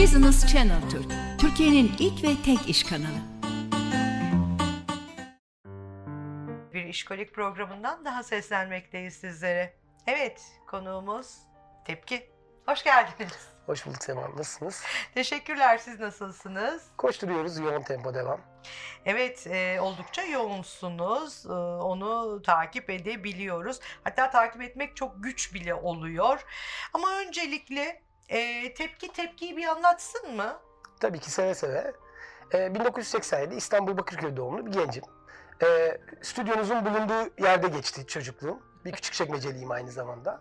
Business Channel Türk, Türkiye'nin ilk ve tek iş kanalı. Bir işkolik programından daha seslenmekteyiz sizlere. Evet, konuğumuz Tepki. Hoş geldiniz. Hoş bulduk Sema. Nasılsınız? Teşekkürler, siz nasılsınız? Koşturuyoruz. Yoğun tempo devam. Evet, e, oldukça yoğunsunuz. E, onu takip edebiliyoruz. Hatta takip etmek çok güç bile oluyor. Ama öncelikle e, Tepki Tepki'yi bir anlatsın mı? Tabii ki seve seve. Ee, 1987 İstanbul Bakırköy doğumlu bir gencim. Ee, stüdyonuzun bulunduğu yerde geçti çocukluğum. Bir küçük çekmeceliyim aynı zamanda.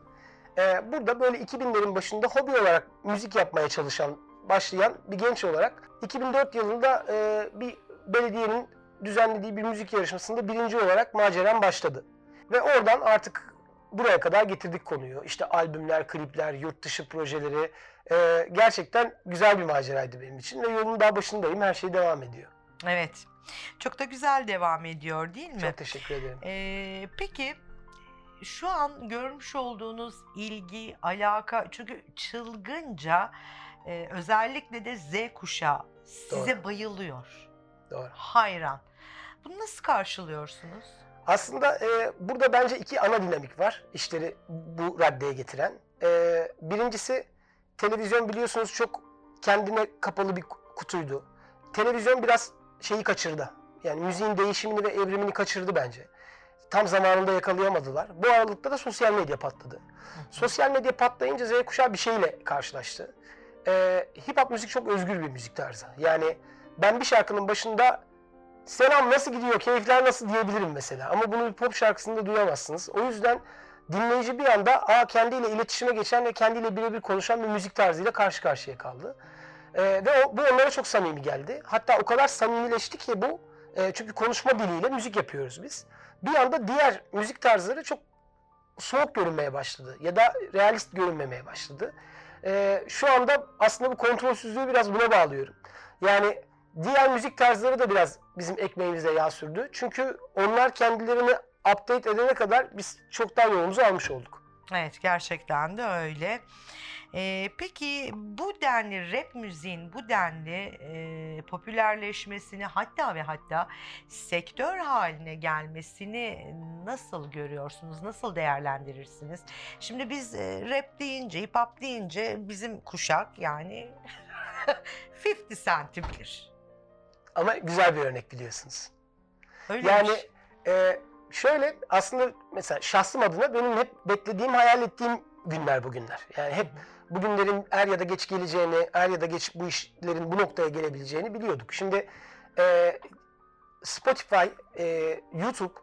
Ee, burada böyle 2000'lerin başında hobi olarak müzik yapmaya çalışan, başlayan bir genç olarak 2004 yılında e, bir belediyenin düzenlediği bir müzik yarışmasında birinci olarak maceram başladı. Ve oradan artık buraya kadar getirdik konuyu. İşte albümler, klipler, yurt dışı projeleri. e, gerçekten güzel bir maceraydı benim için ve yolun daha başındayım. Her şey devam ediyor. Evet. Çok da güzel devam ediyor değil mi? Çok teşekkür ederim. Ee, peki şu an görmüş olduğunuz ilgi, alaka çünkü çılgınca e, özellikle de Z kuşağı size Doğru. bayılıyor. Doğru. Hayran. Bunu nasıl karşılıyorsunuz? Aslında e, burada bence iki ana dinamik var işleri bu raddeye getiren. E, birincisi televizyon biliyorsunuz çok kendine kapalı bir kutuydu. Televizyon biraz şeyi kaçırdı. Yani müziğin değişimini ve evrimini kaçırdı bence. Tam zamanında yakalayamadılar. Bu aralıkta da sosyal medya patladı. Sosyal medya patlayınca Z kuşağı bir şeyle karşılaştı. E, hip hop müzik çok özgür bir müzik tarzı. Yani ben bir şarkının başında Selam nasıl gidiyor, keyifler nasıl diyebilirim mesela. Ama bunu bir pop şarkısında duyamazsınız. O yüzden dinleyici bir anda aa, kendiyle iletişime geçen ve kendiyle birebir konuşan bir müzik tarzıyla karşı karşıya kaldı. Ee, ve o, bu onlara çok samimi geldi. Hatta o kadar samimileşti ki bu, e, çünkü konuşma diliyle müzik yapıyoruz biz. Bir anda diğer müzik tarzları çok soğuk görünmeye başladı ya da realist görünmemeye başladı. Ee, şu anda aslında bu kontrolsüzlüğü biraz buna bağlıyorum. Yani diğer müzik tarzları da biraz bizim ekmeğimize yağ sürdü. Çünkü onlar kendilerini update edene kadar biz çoktan yolumuzu almış olduk. Evet gerçekten de öyle. Ee, peki bu denli rap müziğin bu denli e, popülerleşmesini hatta ve hatta sektör haline gelmesini nasıl görüyorsunuz? Nasıl değerlendirirsiniz? Şimdi biz e, rap deyince, hip hop deyince bizim kuşak yani 50 Cent'i bilir. Ama güzel bir örnek biliyorsunuz. Öyle Yani e, şöyle aslında mesela şahsım adına benim hep beklediğim, hayal ettiğim günler bugünler. Yani hep bugünlerin er ya da geç geleceğini, er ya da geç bu işlerin bu noktaya gelebileceğini biliyorduk. Şimdi e, Spotify, e, YouTube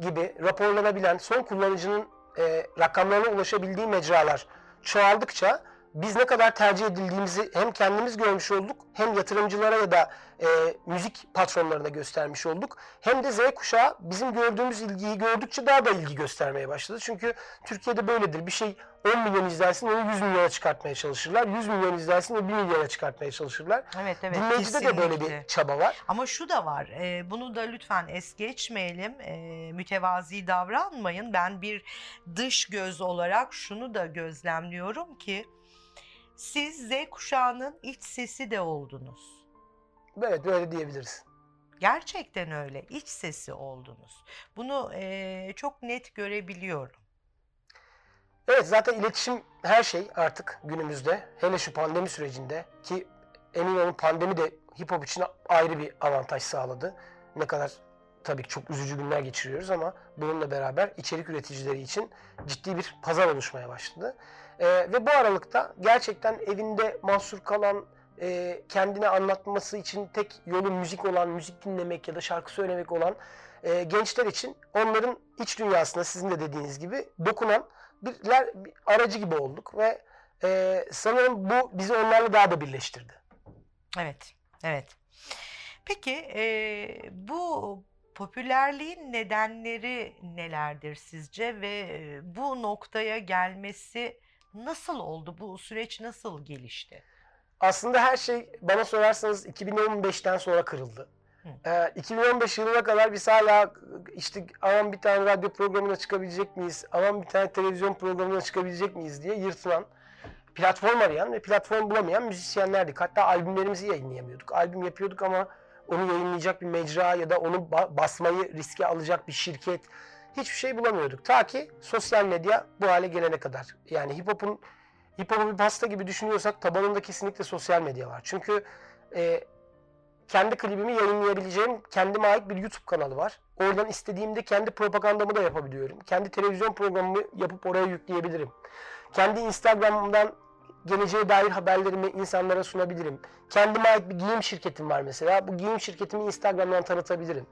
gibi raporlanabilen son kullanıcının e, rakamlarına ulaşabildiği mecralar çoğaldıkça biz ne kadar tercih edildiğimizi hem kendimiz görmüş olduk hem yatırımcılara ya da e, müzik patronlarına göstermiş olduk. Hem de Z kuşağı bizim gördüğümüz ilgiyi gördükçe daha da ilgi göstermeye başladı. Çünkü Türkiye'de böyledir. Bir şey 10 milyon izlensin onu 100 milyona çıkartmaya çalışırlar. 100 milyon izlensin onu 1 milyona çıkartmaya çalışırlar. Evet evet Dinleyicide de böyle kesinlikle. bir çaba var. Ama şu da var, e, bunu da lütfen es geçmeyelim, e, mütevazi davranmayın. Ben bir dış göz olarak şunu da gözlemliyorum ki siz Z kuşağının iç sesi de oldunuz. Evet böyle diyebiliriz. Gerçekten öyle, iç sesi oldunuz. Bunu e, çok net görebiliyorum. Evet zaten iletişim her şey artık günümüzde. Hele şu pandemi sürecinde ki emin olun pandemi de hip hop için ayrı bir avantaj sağladı. Ne kadar tabii ki çok üzücü günler geçiriyoruz ama bununla beraber içerik üreticileri için ciddi bir pazar oluşmaya başladı. Ee, ve bu aralıkta gerçekten evinde mahsur kalan, e, kendine anlatması için tek yolu müzik olan, müzik dinlemek ya da şarkı söylemek olan e, gençler için onların iç dünyasına sizin de dediğiniz gibi dokunan birler bir aracı gibi olduk ve e, sanırım bu bizi onlarla daha da birleştirdi. Evet, evet. Peki e, bu popülerliğin nedenleri nelerdir sizce ve e, bu noktaya gelmesi nasıl oldu? Bu süreç nasıl gelişti? Aslında her şey bana sorarsanız 2015'ten sonra kırıldı. Ee, 2015 yılına kadar biz hala işte aman bir tane radyo programına çıkabilecek miyiz, aman bir tane televizyon programına çıkabilecek miyiz diye yırtılan platform arayan ve platform bulamayan müzisyenlerdik. Hatta albümlerimizi yayınlayamıyorduk. Albüm yapıyorduk ama onu yayınlayacak bir mecra ya da onu ba- basmayı riske alacak bir şirket hiçbir şey bulamıyorduk. Ta ki sosyal medya bu hale gelene kadar. Yani hip hop'un hip hop'u bir pasta gibi düşünüyorsak tabanında kesinlikle sosyal medya var. Çünkü e, kendi klibimi yayınlayabileceğim kendime ait bir YouTube kanalı var. Oradan istediğimde kendi propagandamı da yapabiliyorum. Kendi televizyon programımı yapıp oraya yükleyebilirim. Kendi Instagram'dan geleceğe dair haberlerimi insanlara sunabilirim. Kendime ait bir giyim şirketim var mesela. Bu giyim şirketimi Instagram'dan tanıtabilirim.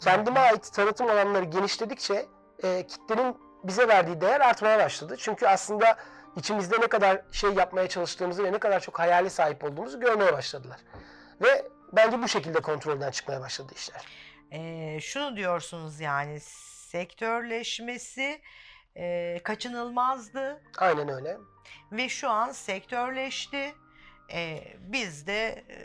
Kendime ait tanıtım alanları genişledikçe e, kitlenin bize verdiği değer artmaya başladı. Çünkü aslında içimizde ne kadar şey yapmaya çalıştığımızı ve ne kadar çok hayali sahip olduğumuzu görmeye başladılar. Ve bence bu şekilde kontrolden çıkmaya başladı işler. Ee, şunu diyorsunuz yani sektörleşmesi e, kaçınılmazdı Aynen öyle. ve şu an sektörleşti. Ee, biz de e,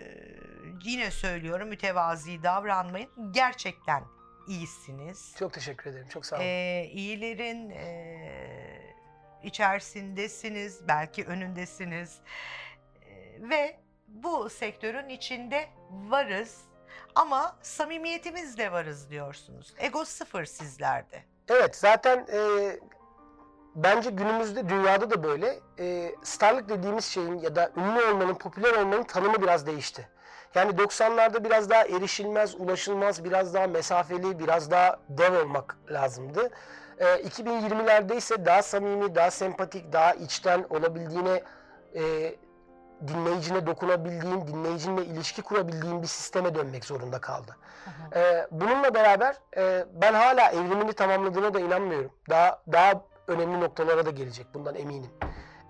yine söylüyorum mütevazi davranmayın. Gerçekten iyisiniz. Çok teşekkür ederim. Çok sağ olun. Ee, iyilerin e, içerisindesiniz, belki önündesiniz Ee, ve bu sektörün içinde varız ama samimiyetimizle varız diyorsunuz. Ego sıfır sizlerde. Evet zaten e, bence günümüzde dünyada da böyle e, starlık dediğimiz şeyin ya da ünlü olmanın, popüler olmanın tanımı biraz değişti. Yani 90'larda biraz daha erişilmez, ulaşılmaz, biraz daha mesafeli, biraz daha dev olmak lazımdı. E, 2020'lerde ise daha samimi, daha sempatik, daha içten olabildiğine e, dinleyicine dokunabildiğin, dinleyicinle ilişki kurabildiğin bir sisteme dönmek zorunda kaldı. Ee, bununla beraber e, ben hala evrimini tamamladığına da inanmıyorum. Daha daha önemli noktalara da gelecek bundan eminim.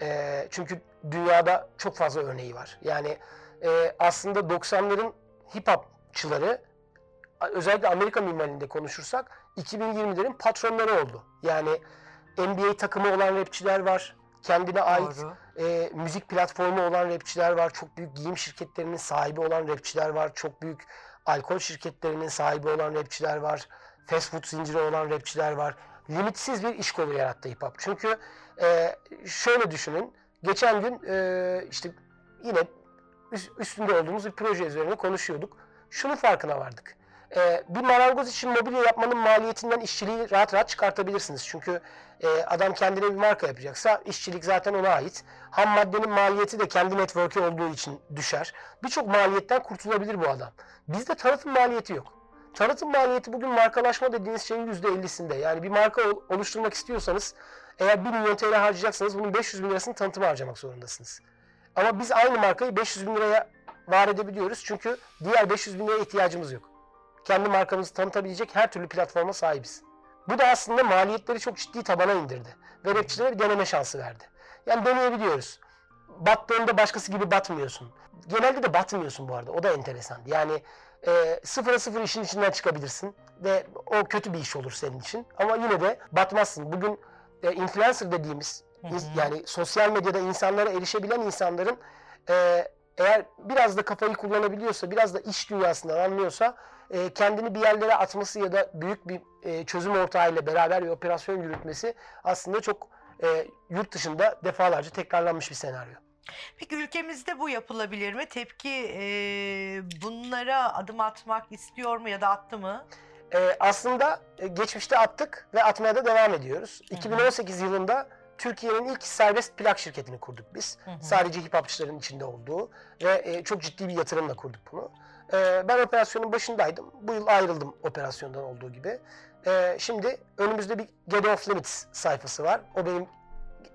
Ee, çünkü dünyada çok fazla örneği var. Yani e, aslında 90'ların hip hopçıları özellikle Amerika minvalinde konuşursak 2020'lerin patronları oldu. Yani NBA takımı olan rapçiler var. Kendine ait Doğru. e, müzik platformu olan rapçiler var. Çok büyük giyim şirketlerinin sahibi olan rapçiler var. Çok büyük alkol şirketlerinin sahibi olan rapçiler var. Fast food zinciri olan rapçiler var. Limitsiz bir iş kolu yarattı hip hop. Çünkü e, şöyle düşünün. Geçen gün e, işte yine üst- üstünde olduğumuz bir proje üzerine konuşuyorduk. Şunun farkına vardık. E, bir marangoz için mobilya yapmanın maliyetinden işçiliği rahat rahat çıkartabilirsiniz. Çünkü e, adam kendine bir marka yapacaksa işçilik zaten ona ait. Ham maddenin maliyeti de kendi network'ü olduğu için düşer. Birçok maliyetten kurtulabilir bu adam. Bizde tanıtım maliyeti yok. Tanıtım maliyeti bugün markalaşma dediğiniz şeyin %50'sinde. Yani bir marka ol- oluşturmak istiyorsanız eğer 1 milyon TL harcayacaksanız bunun 500 bin lirasını tanıtıma harcamak zorundasınız. Ama biz aynı markayı 500 bin liraya var edebiliyoruz. Çünkü diğer 500 bin liraya ihtiyacımız yok. Kendi markamızı tanıtabilecek her türlü platforma sahibiz. Bu da aslında maliyetleri çok ciddi tabana indirdi. Ve rapçilere bir deneme şansı verdi. Yani deneyebiliyoruz. Battığında başkası gibi batmıyorsun. Genelde de batmıyorsun bu arada. O da enteresan. Yani e, sıfıra sıfır işin içinden çıkabilirsin. Ve o kötü bir iş olur senin için. Ama yine de batmazsın. Bugün e, influencer dediğimiz Hı hı. yani sosyal medyada insanlara erişebilen insanların e, eğer biraz da kafayı kullanabiliyorsa, biraz da iş dünyasından anlıyorsa e, kendini bir yerlere atması ya da büyük bir e, çözüm ortağıyla beraber bir operasyon yürütmesi aslında çok e, yurt dışında defalarca tekrarlanmış bir senaryo. Peki ülkemizde bu yapılabilir mi? Tepki e, bunlara adım atmak istiyor mu ya da attı mı? E, aslında e, geçmişte attık ve atmaya da devam ediyoruz. hı. 2018 yılında Türkiye'nin ilk serbest plak şirketini kurduk biz. Hı hı. Sadece hip hopçıların içinde olduğu ve e, çok ciddi bir yatırımla kurduk bunu. E, ben operasyonun başındaydım. Bu yıl ayrıldım operasyondan olduğu gibi. E, şimdi önümüzde bir Get Off Limits sayfası var. O benim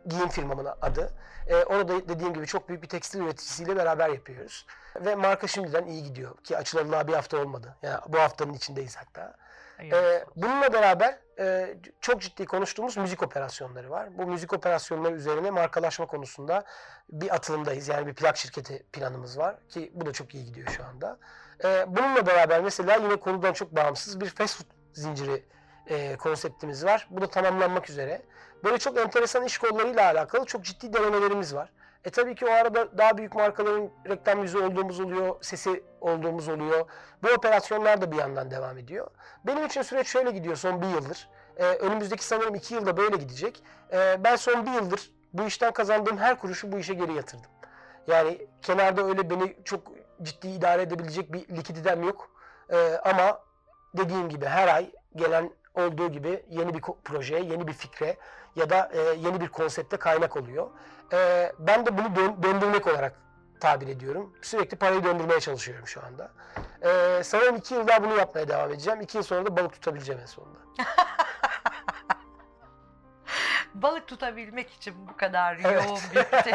giyim firmamın adı. E, onu da dediğim gibi çok büyük bir tekstil üreticisiyle beraber yapıyoruz. Ve marka şimdiden iyi gidiyor ki açılalı daha bir hafta olmadı. Yani bu haftanın içindeyiz hatta. Ee, bununla beraber e, çok ciddi konuştuğumuz müzik operasyonları var. Bu müzik operasyonları üzerine markalaşma konusunda bir atılımdayız. Yani bir plak şirketi planımız var ki bu da çok iyi gidiyor şu anda. Ee, bununla beraber mesela yine konudan çok bağımsız bir fast food zinciri e, konseptimiz var. Bu da tamamlanmak üzere. Böyle çok enteresan iş kollarıyla alakalı çok ciddi denemelerimiz var. E tabii ki o arada daha büyük markaların reklam yüzü olduğumuz oluyor, sesi olduğumuz oluyor. Bu operasyonlar da bir yandan devam ediyor. Benim için süreç şöyle gidiyor son bir yıldır. Ee, önümüzdeki sanırım iki yılda böyle gidecek. Ee, ben son bir yıldır Bu işten kazandığım her kuruşu bu işe geri yatırdım. Yani kenarda öyle beni çok ciddi idare edebilecek bir likiditem yok. Ee, ama dediğim gibi her ay gelen olduğu gibi yeni bir projeye, yeni bir fikre ya da e, yeni bir konsepte kaynak oluyor. Ee, ben de bunu dön- döndürmek olarak tabir ediyorum. Sürekli parayı döndürmeye çalışıyorum şu anda. Ee, sanırım iki yıl daha bunu yapmaya devam edeceğim. İki yıl sonra da balık tutabileceğim en sonunda. Balık tutabilmek için bu kadar Evet. yoğun bir.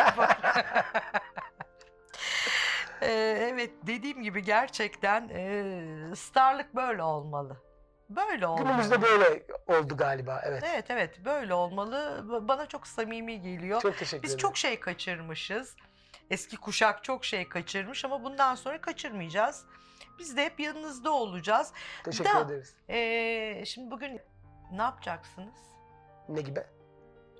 Ee, evet dediğim gibi gerçekten e, starlık böyle olmalı. Böyle olmalı. Günümüzde böyle oldu galiba. Evet. Evet evet böyle olmalı. Bana çok samimi geliyor. Çok teşekkür Biz ederim. çok şey kaçırmışız. Eski kuşak çok şey kaçırmış ama bundan sonra kaçırmayacağız. Biz de hep yanınızda olacağız. teşekkür Da- ederiz. Ee, şimdi bugün ne yapacaksınız? Ne gibi?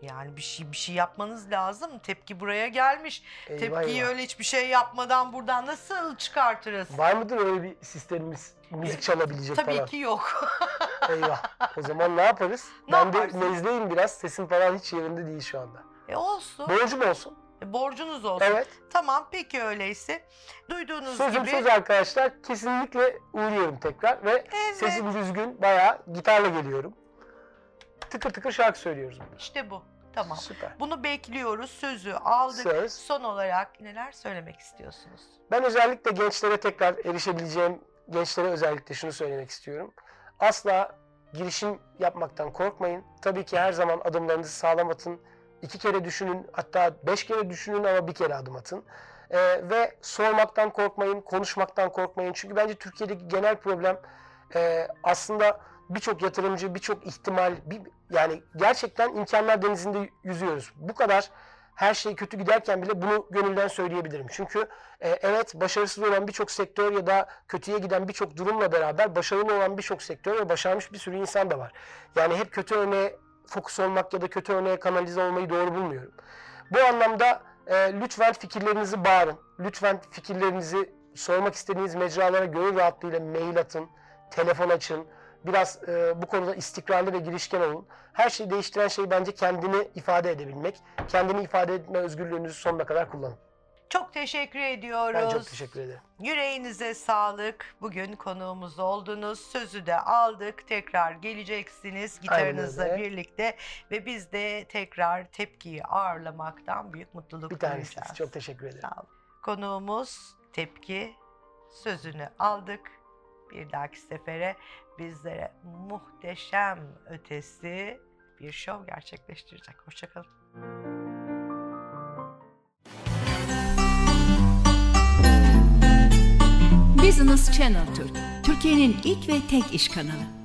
Yani bir şey bir şey yapmanız lazım. Tepki buraya gelmiş. Eyvah Tepkiyi eyvah. öyle hiçbir şey yapmadan buradan nasıl çıkartırız? Var mıdır öyle bir sistemimiz? Müzik çalabilecek Tabii falan. ki yok. Eyvah. O zaman ne yaparız? Ne ben de yaparsın? nezdeyim biraz. Sesim falan hiç yerinde değil şu anda. e olsun. Borcum olsun. E, borcunuz olsun. Evet. Tamam peki öyleyse. Duyduğunuz Sözüm gibi. söz arkadaşlar. Kesinlikle uğruyorum tekrar ve Evet. sesim düzgün. Bayağı gitarla geliyorum. Tıkır tıkır şarkı söylüyoruz burada. İşte bu. Tamam. Süper. Bunu bekliyoruz. Sözü aldık. Söz. Son olarak neler söylemek istiyorsunuz? Ben özellikle gençlere tekrar erişebileceğim gençlere özellikle şunu söylemek istiyorum. Asla girişim yapmaktan korkmayın. Tabii ki her zaman adımlarınızı sağlam atın. İki kere düşünün hatta beş kere düşünün ama bir kere adım atın. Ee, ve sormaktan korkmayın, konuşmaktan korkmayın. Çünkü bence Türkiye'deki genel problem e, aslında birçok yatırımcı, birçok ihtimal, bir, yani gerçekten imkanlar denizinde yüzüyoruz. Bu kadar her şey kötü giderken bile bunu gönülden söyleyebilirim. Çünkü e, evet başarısız olan birçok sektör ya da kötüye giden birçok durumla beraber başarılı olan birçok sektör ve başarmış bir sürü insan da var. Yani hep kötü örneğe fokus olmak ya da kötü örneğe kanalize olmayı doğru bulmuyorum. Bu anlamda e, lütfen fikirlerinizi bağırın. Lütfen fikirlerinizi sormak istediğiniz mecralara gönül rahatlığıyla mail atın, telefon açın. Biraz e, bu konuda istikrarlı ve girişken olun. Her şeyi değiştiren şey bence kendini ifade edebilmek. Kendini ifade etme özgürlüğünüzü sonuna kadar kullanın. Çok teşekkür ediyoruz. Ben çok teşekkür ederim. Yüreğinize sağlık. Bugün konuğumuz oldunuz. Sözü de aldık. Tekrar geleceksiniz gitarınızla birlikte ve biz de tekrar tepkiyi ağırlamaktan büyük mutluluk Bir tanesi. duyacağız. Çok teşekkür ederim. Sağ olun. Konuğumuz Tepki. Sözünü aldık. Bir dahaki sefere bizlere muhteşem ötesi bir şov gerçekleştirecek. Hoşçakalın. Business Channel Türk, Türkiye'nin ilk ve tek iş kanalı.